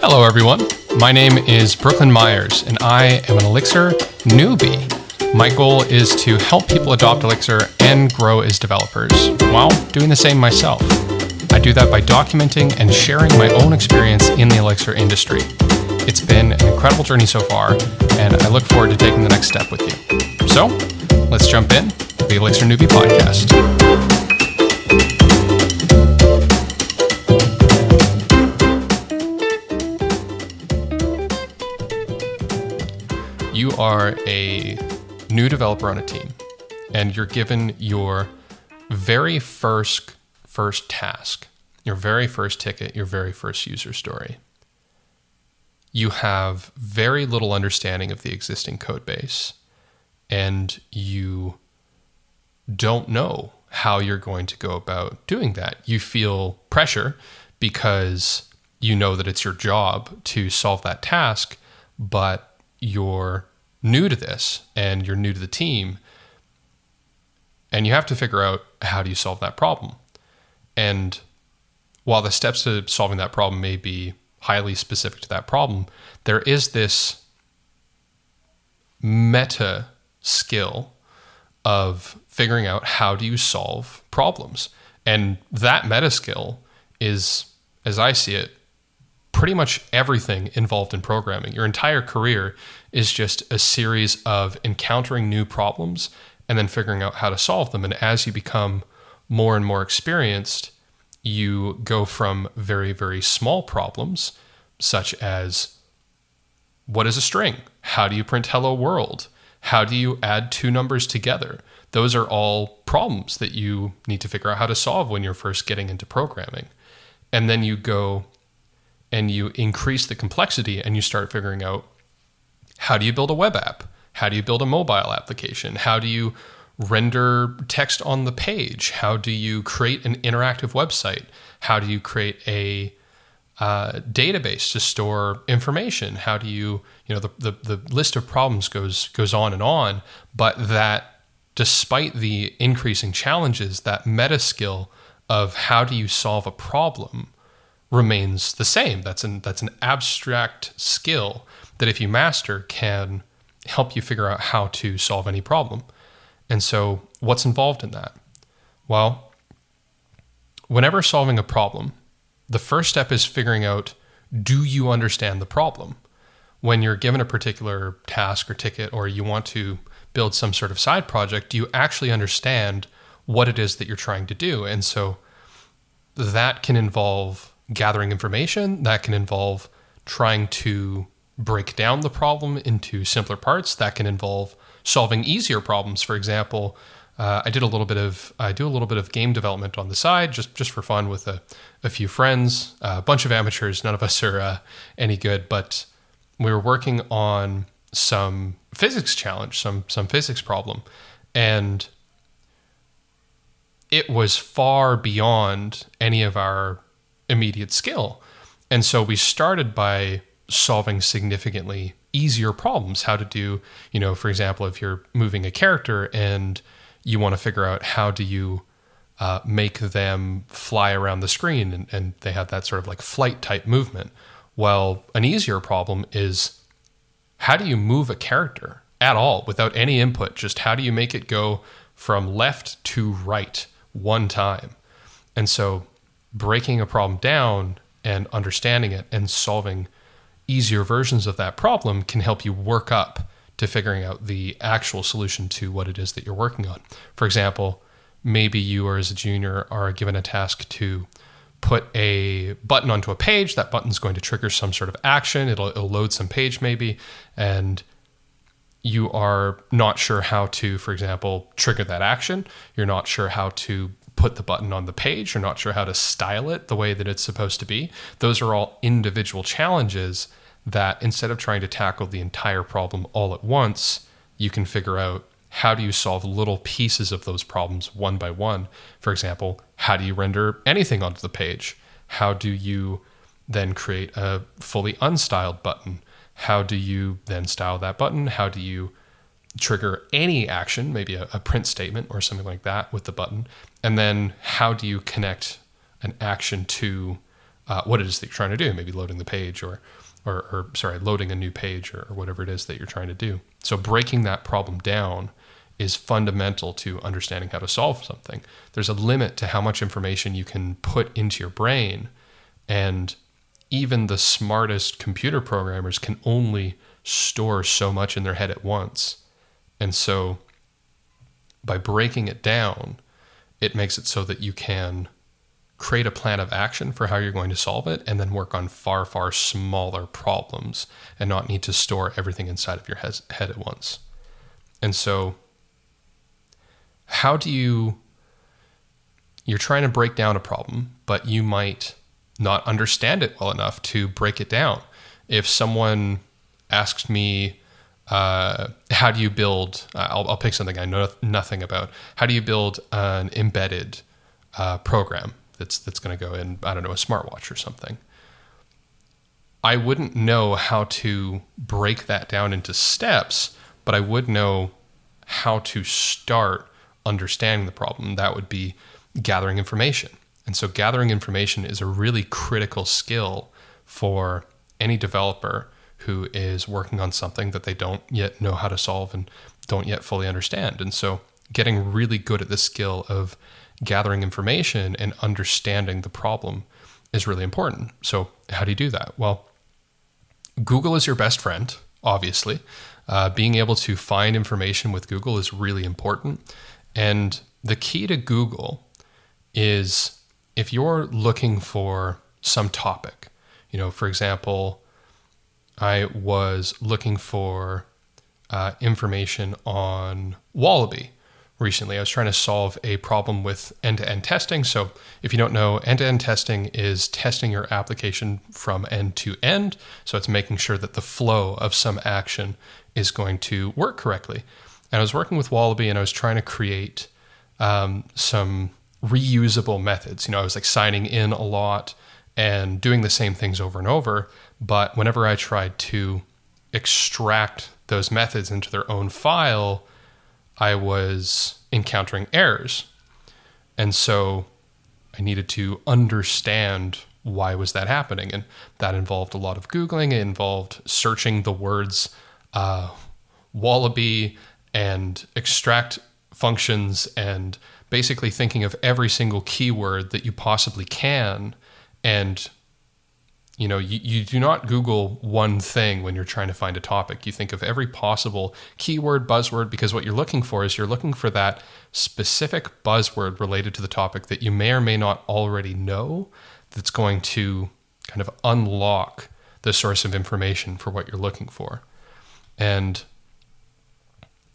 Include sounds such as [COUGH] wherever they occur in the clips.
Hello, everyone. My name is Brooklin Myers, and I am an Elixir newbie. My goal is to help people adopt Elixir and grow as developers while doing the same myself. I do that by documenting and sharing my own experience in the Elixir industry. It's been an incredible journey so far, and I look forward to taking the next step with you. So, let's jump in the Elixir Newbie Podcast. Are a new developer on a team, and you're given your very first first task, your very first ticket, your very first user story you have very little understanding of the existing code base and you don't know how you're going to go about doing that. You feel pressure because you know that it's your job to solve that task, but you're new to this and you're new to the team and you have to figure out how do you solve that problem. And while the steps to solving that problem may be highly specific to that problem, there is this meta skill of figuring out how do you solve problems. And that meta skill is, as I see it, pretty much everything involved in programming. Your entire career is just a series of encountering new problems and then figuring out how to solve them. And as you become more and more experienced, you go from very, very small problems, such as what is a string? How do you print hello world? How do you add two numbers together? Those are all problems that you need to figure out how to solve when you're first getting into programming. And then you go and you increase the complexity and you start figuring out how do you build a web app? How do you build a mobile application? How do you render text on the page? How do you create an interactive website? How do you create a uh, database to store information? How do you, you know, the, the, the list of problems goes goes on and on, but that despite the increasing challenges, that meta skill of how do you solve a problem remains the same. That's an that's an abstract skill that if you master can help you figure out how to solve any problem. And so, what's involved in that? Well, whenever solving a problem, the first step is figuring out do you understand the problem? When you're given a particular task or ticket, or you want to build some sort of side project, do you actually understand what it is that you're trying to do? And so that can involve gathering information, that can involve trying to break down the problem into simpler parts, that can involve solving easier problems. For example, uh, I did a little bit of I do a little bit of game development on the side just just for fun with a, a few friends, uh, a bunch of amateurs. None of us are uh, any good, but we were working on some physics challenge, some some physics problem, and it was far beyond any of our immediate skill. And so we started by solving significantly easier problems. How to do, you know, for example, if you're moving a character and you want to figure out how do you uh, make them fly around the screen and, and they have that sort of like flight type movement. Well, an easier problem is how do you move a character at all without any input? Just how do you make it go from left to right one time? And so breaking a problem down and understanding it and solving easier versions of that problem can help you work up to figuring out the actual solution to what it is that you're working on. For example, maybe you or as a junior are given a task to put a button onto a page. That button's going to trigger some sort of action. It'll, it'll load some page maybe, and you are not sure how to, for example, trigger that action. You're not sure how to put the button on the page. You're not sure how to style it the way that it's supposed to be. Those are all individual challenges that instead of trying to tackle the entire problem all at once, you can figure out how do you solve little pieces of those problems one by one. For example, how do you render anything onto the page? How do you then create a fully unstyled button? How do you then style that button? How do you trigger any action, maybe a, a print statement or something like that with the button? And then how do you connect an action to uh, what it is that you're trying to do, maybe loading the page or, or, or sorry, loading a new page or, or whatever it is that you're trying to do. So breaking that problem down is fundamental to understanding how to solve something. There's a limit to how much information you can put into your brain, and even the smartest computer programmers can only store so much in their head at once. And so by breaking it down, it makes it so that you can create a plan of action for how you're going to solve it and then work on far, far smaller problems and not need to store everything inside of your head at once. And so, how do you, you're trying to break down a problem, but you might not understand it well enough to break it down. If someone asks me, uh, how do you build? Uh, I'll, I'll, pick something I know nothing about. How do you build an embedded uh, program that's that's going to go in? I don't know a smartwatch or something. I wouldn't know how to break that down into steps, but I would know how to start understanding the problem. That would be gathering information. And so, gathering information is a really critical skill for any developer who is working on something that they don't yet know how to solve and don't yet fully understand. And so, getting really good at the skill of gathering information and understanding the problem is really important. So, how do you do that? Well, Google is your best friend, obviously. Uh, being able to find information with Google is really important. And the key to Google is if you're looking for some topic, you know, for example, I was looking for uh, information on Wallaby recently. I was trying to solve a problem with end to end testing. So, if you don't know, end to end testing is testing your application from end to end. So, it's making sure that the flow of some action is going to work correctly. And I was working with Wallaby and I was trying to create um, some reusable methods. You know, I was like signing in a lot and doing the same things over and over. But whenever I tried to extract those methods into their own file, I was encountering errors. And so I needed to understand why was that happening and that involved a lot of googling it involved searching the words uh, wallaby and extract functions and basically thinking of every single keyword that you possibly can and you know you, you do not google one thing when you're trying to find a topic you think of every possible keyword buzzword because what you're looking for is you're looking for that specific buzzword related to the topic that you may or may not already know that's going to kind of unlock the source of information for what you're looking for and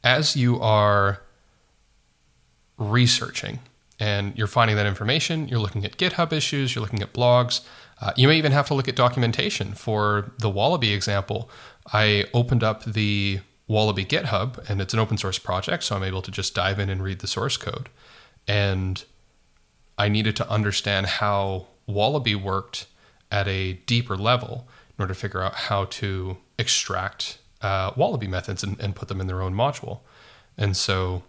as you are researching and you're finding that information. You're looking at GitHub issues, you're looking at blogs. Uh, you may even have to look at documentation. For the Wallaby example, I opened up the Wallaby GitHub, and it's an open source project, so I'm able to just dive in and read the source code. And I needed to understand how Wallaby worked at a deeper level in order to figure out how to extract uh, Wallaby methods and, and put them in their own module. And so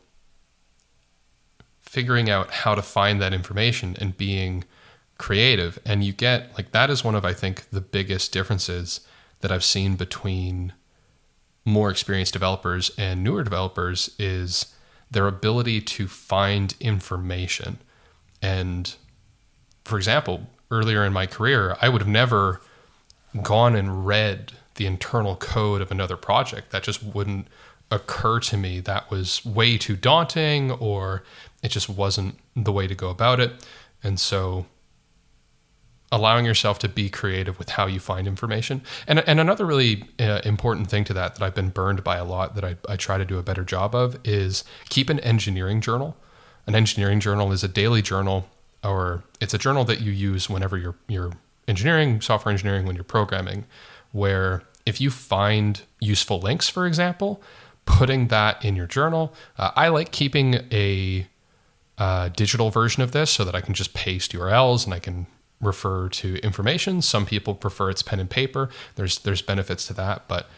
figuring out how to find that information and being creative. And you get like that is one of I think the biggest differences that I've seen between more experienced developers and newer developers is their ability to find information. And for example, earlier in my career, I would have never gone and read the internal code of another project. That just wouldn't occur to me. That was way too daunting or it just wasn't the way to go about it. And so allowing yourself to be creative with how you find information. And, and another really uh, important thing to that that I've been burned by a lot that I, I try to do a better job of is keep an engineering journal. An engineering journal is a daily journal or it's a journal that you use whenever you're, you're engineering, software engineering, when you're programming, where if you find useful links, for example, putting that in your journal. Uh, I like keeping a uh, digital version of this so that I can just paste URLs and I can refer to information. Some people prefer it's pen and paper. There's there's benefits to that, but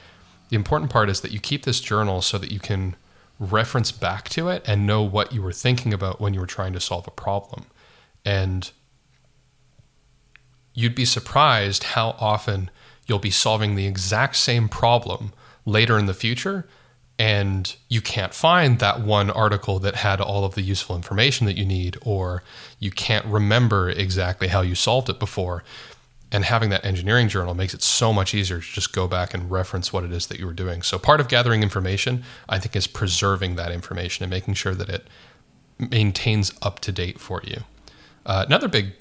the important part is that you keep this journal so that you can reference back to it and know what you were thinking about when you were trying to solve a problem. And you'd be surprised how often you'll be solving the exact same problem later in the future and you can't find that one article that had all of the useful information that you need, or you can't remember exactly how you solved it before. And having that engineering journal makes it so much easier to just go back and reference what it is that you were doing. So, part of gathering information, I think, is preserving that information and making sure that it maintains up to date for you. Uh, another big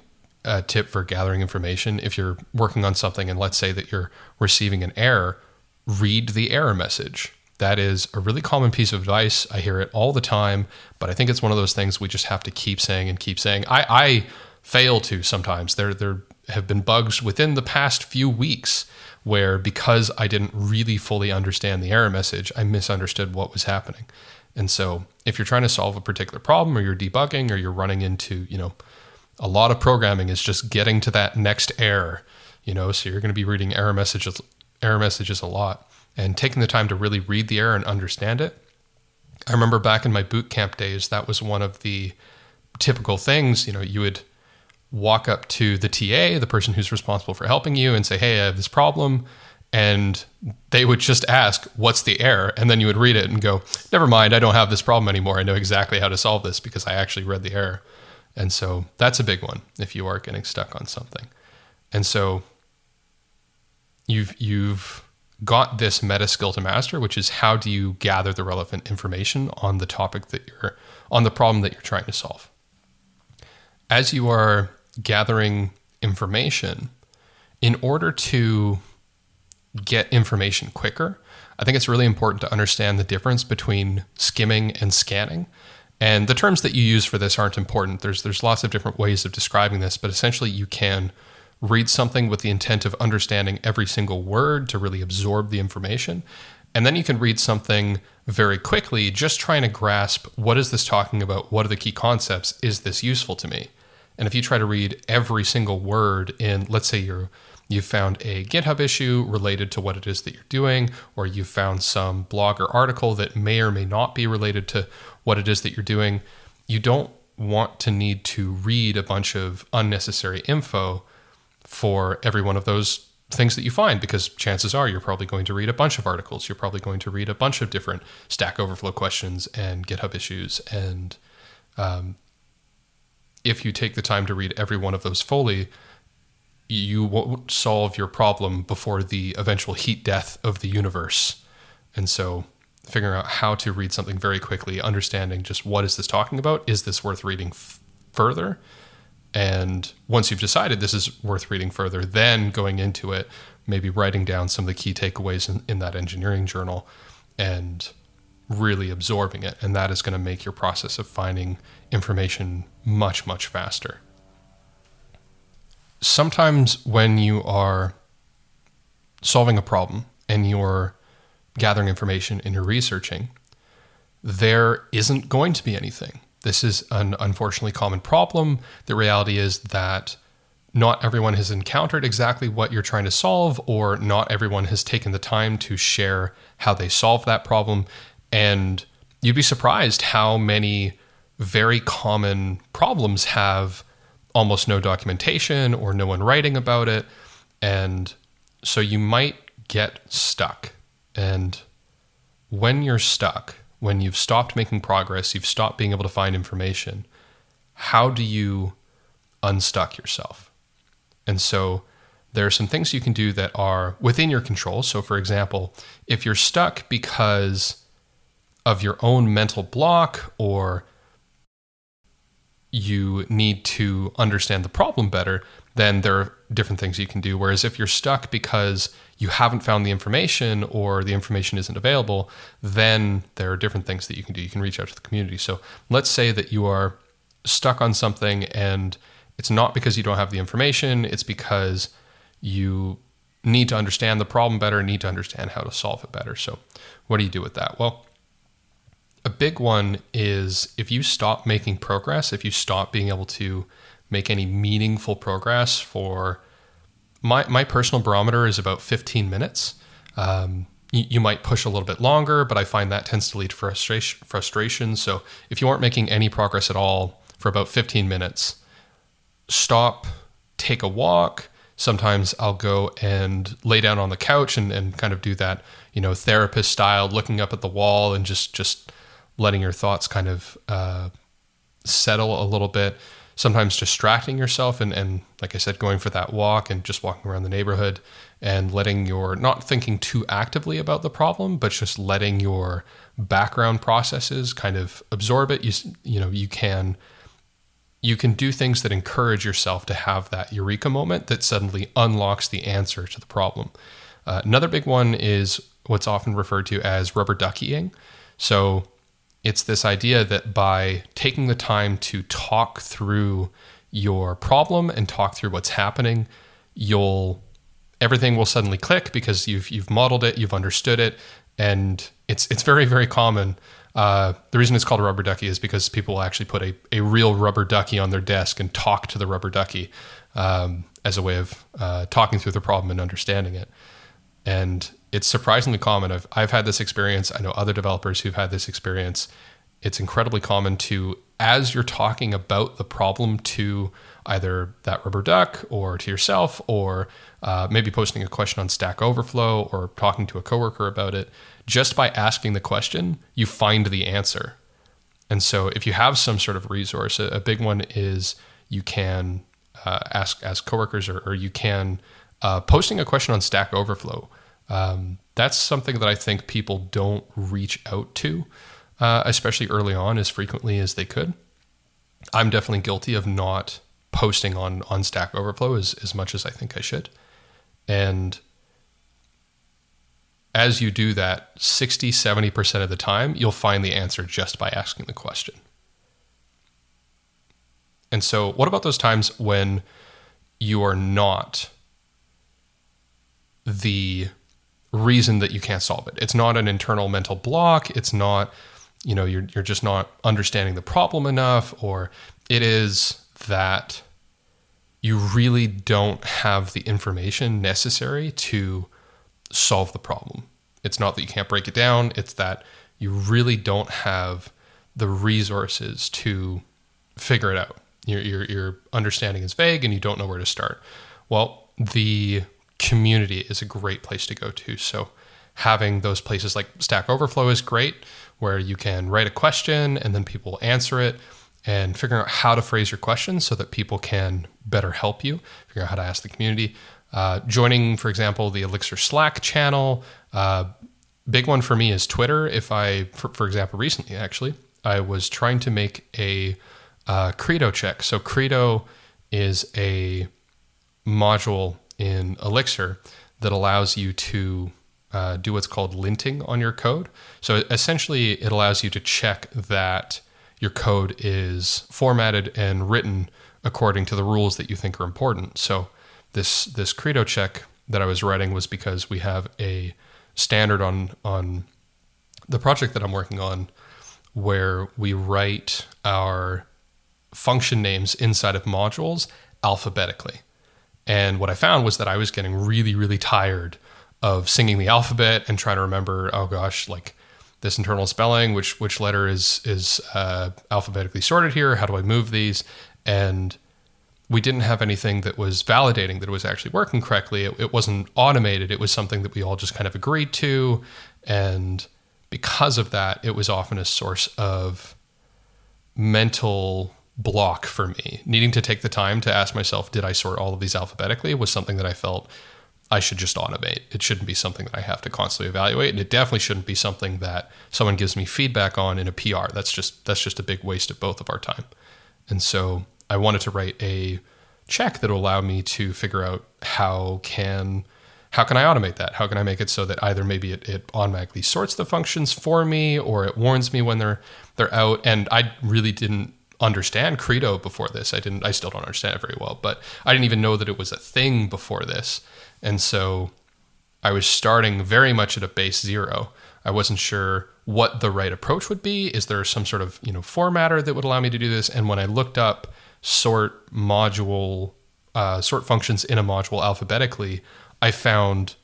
uh, tip for gathering information if you're working on something and let's say that you're receiving an error, read the error message that is a really common piece of advice. I hear it all the time, but I think it's one of those things we just have to keep saying and keep saying. I, I fail to sometimes. There, there have been bugs within the past few weeks where because I didn't really fully understand the error message, I misunderstood what was happening. And so if you're trying to solve a particular problem or you're debugging or you're running into, you know, a lot of programming is just getting to that next error, you know, so you're going to be reading error messages error messages a lot and taking the time to really read the error and understand it. I remember back in my boot camp days, that was one of the typical things. You know, you would walk up to the TA, the person who's responsible for helping you, and say, Hey, I have this problem. And they would just ask, What's the error? And then you would read it and go, Never mind, I don't have this problem anymore. I know exactly how to solve this because I actually read the error. And so that's a big one if you are getting stuck on something. And so you've, you've, got this meta skill to master, which is how do you gather the relevant information on the topic that you're on the problem that you're trying to solve. As you are gathering information, in order to get information quicker, I think it's really important to understand the difference between skimming and scanning. And the terms that you use for this aren't important. There's there's lots of different ways of describing this, but essentially you can read something with the intent of understanding every single word to really absorb the information. And then you can read something very quickly, just trying to grasp what is this talking about? What are the key concepts? Is this useful to me? And if you try to read every single word in, let's say you're you found a GitHub issue related to what it is that you're doing, or you found some blog or article that may or may not be related to what it is that you're doing, you don't want to need to read a bunch of unnecessary info for every one of those things that you find because chances are you're probably going to read a bunch of articles. You're probably going to read a bunch of different stack overflow questions and github issues. And um, if you take the time to read every one of those fully you won't solve your problem before the eventual heat death of the universe. And so figuring out how to read something very quickly understanding just what is this talking about? Is this worth reading f- further and once you've decided this is worth reading further, then going into it, maybe writing down some of the key takeaways in, in that engineering journal and really absorbing it. And that is going to make your process of finding information much, much faster. Sometimes when you are solving a problem and you're gathering information and you're researching, there isn't going to be anything. This is an unfortunately common problem. The reality is that not everyone has encountered exactly what you're trying to solve, or not everyone has taken the time to share how they solve that problem. And you'd be surprised how many very common problems have almost no documentation or no one writing about it. And so you might get stuck. And when you're stuck, when you've stopped making progress, you've stopped being able to find information, how do you unstuck yourself? And so there are some things you can do that are within your control. So, for example, if you're stuck because of your own mental block or you need to understand the problem better, then there are different things you can do. Whereas if you're stuck because you haven't found the information or the information isn't available, then there are different things that you can do. You can reach out to the community. So let's say that you are stuck on something and it's not because you don't have the information, it's because you need to understand the problem better, and need to understand how to solve it better. So, what do you do with that? Well, a big one is if you stop making progress, if you stop being able to make any meaningful progress for my, my personal barometer is about 15 minutes. Um, you, you, might push a little bit longer, but I find that tends to lead to frustration, frustration. So if you aren't making any progress at all for about 15 minutes, stop, take a walk, Sometimes I'll go and lay down on the couch and, and kind of do that, you know, therapist style, looking up at the wall and just just letting your thoughts kind of uh, settle a little bit. Sometimes distracting yourself and, and like I said, going for that walk and just walking around the neighborhood and letting your not thinking too actively about the problem, but just letting your background processes kind of absorb it. You you know you can you can do things that encourage yourself to have that eureka moment that suddenly unlocks the answer to the problem. Uh, another big one is what's often referred to as rubber duckying. So it's this idea that by taking the time to talk through your problem and talk through what's happening, you'll everything will suddenly click because you've you've modeled it, you've understood it, and it's it's very very common. Uh, the reason it's called a rubber ducky is because people will actually put a, a real rubber ducky on their desk and talk to the rubber ducky um, as a way of uh, talking through the problem and understanding it. And it's surprisingly common. I've, I've had this experience. I know other developers who've had this experience. It's incredibly common to, as you're talking about the problem to either that rubber duck or to yourself, or uh, maybe posting a question on Stack Overflow or talking to a coworker about it, just by asking the question, you find the answer. And so, if you have some sort of resource, a, a big one is you can uh, ask ask coworkers, or, or you can uh, posting a question on Stack Overflow. Um, that's something that I think people don't reach out to, uh, especially early on, as frequently as they could. I'm definitely guilty of not posting on on Stack Overflow as, as much as I think I should. And as you do that, 60, 70% of the time, you'll find the answer just by asking the question. And so, what about those times when you are not the reason that you can't solve it? It's not an internal mental block. It's not, you know, you're, you're just not understanding the problem enough, or it is that you really don't have the information necessary to solve the problem. It's not that you can't break it down, it's that you really don't have the resources to figure it out. Your, your, your understanding is vague and you don't know where to start. Well, the community is a great place to go to. So, having those places like Stack Overflow is great, where you can write a question and then people answer it and figuring out how to phrase your questions so that people can better help you, figure out how to ask the community. Uh, joining, for example, the Elixir Slack channel. Uh, big one for me is Twitter. If I, for, for, example, recently actually, I was trying to make a uh, Credo check. So Credo is a module in Elixir that allows you to uh, do what's called linting on your code. So essentially, it allows you to check that your code is formatted and written according to the rules that you think are important. So this this credo check that I was writing was because we have a standard on on the project that I'm working on where we write our function names inside of modules alphabetically. And what I found was that I was getting really, really tired of singing the alphabet and trying to remember, oh gosh, like this internal spelling, which which letter is is uh, alphabetically sorted here? How do I move these? And we didn't have anything that was validating that it was actually working correctly. It, it wasn't automated. It was something that we all just kind of agreed to, and because of that, it was often a source of mental block for me. Needing to take the time to ask myself, did I sort all of these alphabetically? Was something that I felt I should just automate. It shouldn't be something that I have to constantly evaluate, and it definitely shouldn't be something that someone gives me feedback on in a PR. That's just that's just a big waste of both of our time. And so I wanted to write a check that will allow me to figure out how can how can I automate that? How can I make it so that either maybe it, it automatically sorts the functions for me or it warns me when they're they're out. And I really didn't understand Credo before this. I didn't I still don't understand it very well, but I didn't even know that it was a thing before this. And so I was starting very much at a base zero. I wasn't sure what the right approach would be. Is there some sort of, you know, formatter that would allow me to do this? And when I looked up sort module, uh, sort functions in a module alphabetically, I found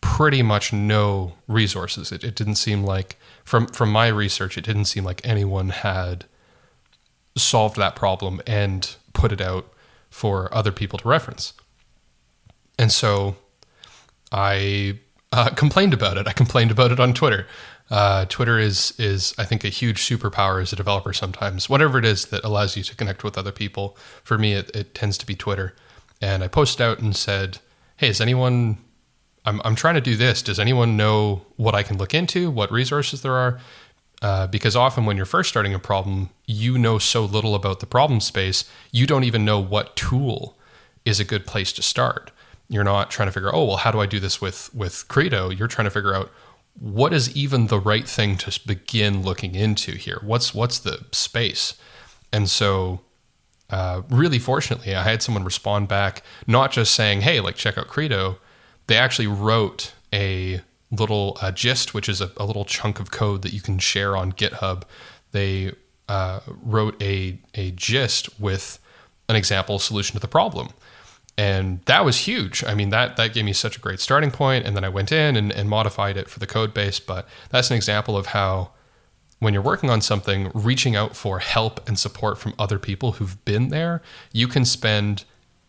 pretty much no resources. It, it didn't seem like, from, from my research, it didn't seem like anyone had solved that problem and put it out for other people to reference. And so I uh, [LAUGHS] complained about it. I complained about it on Twitter. Uh, Twitter is is I think a huge superpower as a developer. Sometimes whatever it is that allows you to connect with other people. For me, it, it tends to be Twitter. And I posted out and said, "Hey, is anyone? I'm I'm trying to do this. Does anyone know what I can look into? What resources there are? Uh, because often when you're first starting a problem, you know so little about the problem space, you don't even know what tool is a good place to start. You're not trying to figure, oh well, how do I do this with with Credo? You're trying to figure out what is even the right thing to begin looking into here. What's what's the space? And so, uh, really fortunately, I had someone respond back, not just saying, "Hey, like check out Credo." They actually wrote a little uh, gist, which is a, a, little chunk of code that you can share on GitHub. They uh, wrote a a gist with an example solution to the problem and that was huge. I mean, that that gave me such a great starting point. and then I went in and, and modified it for the code base. But that's an example of how, when you're working on something, reaching out for help and support from other people who've been there, you can spend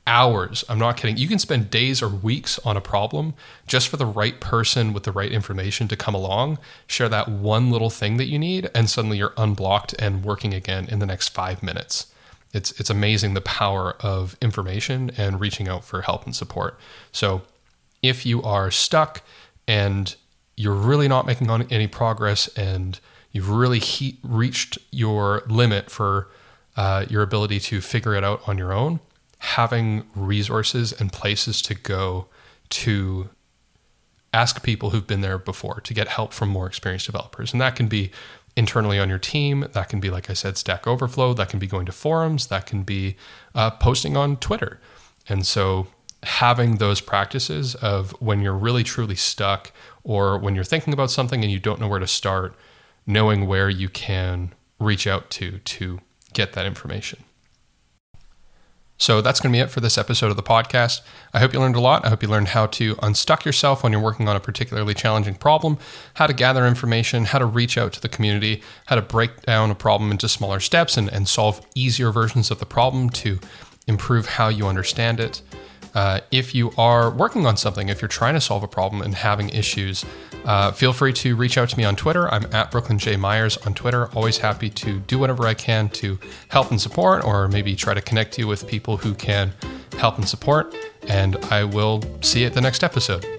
hours. I'm not kidding. You can spend days or weeks on a problem just for the right person with the right information to come along, share that one little thing that you need, and suddenly you're unblocked and working again in the next five minutes it's it's amazing the power of information and reaching out for help and support. So if you are stuck and you're really not making any progress and you've really he- reached your limit for uh, your ability to figure it out on your own, having resources and places to go to ask people who've been there before to get help from more experienced developers. And that can be internally on your team. That can be, like I said, Stack Overflow. That can be going to forums. That can be uh, posting on Twitter. And so, having those practices of when you're really truly stuck or when you're thinking about something and you don't know where to start, knowing where you can reach out to to get that information. So that's going to be it for this episode of the podcast. I hope you learned a lot. I hope you learned how to unstuck yourself when you're working on a particularly challenging problem, how to gather information, how to reach out to the community, how to break down a problem into smaller steps and, and solve easier versions of the problem to improve how you understand it. Uh, if you are working on something, if you're trying to solve a problem and having issues, uh, feel free to reach out to me on Twitter. I'm at Brooklin J. Myers on Twitter. Always happy to do whatever I can to help and support, or maybe try to connect you with people who can help and support. And I will see you at the next episode.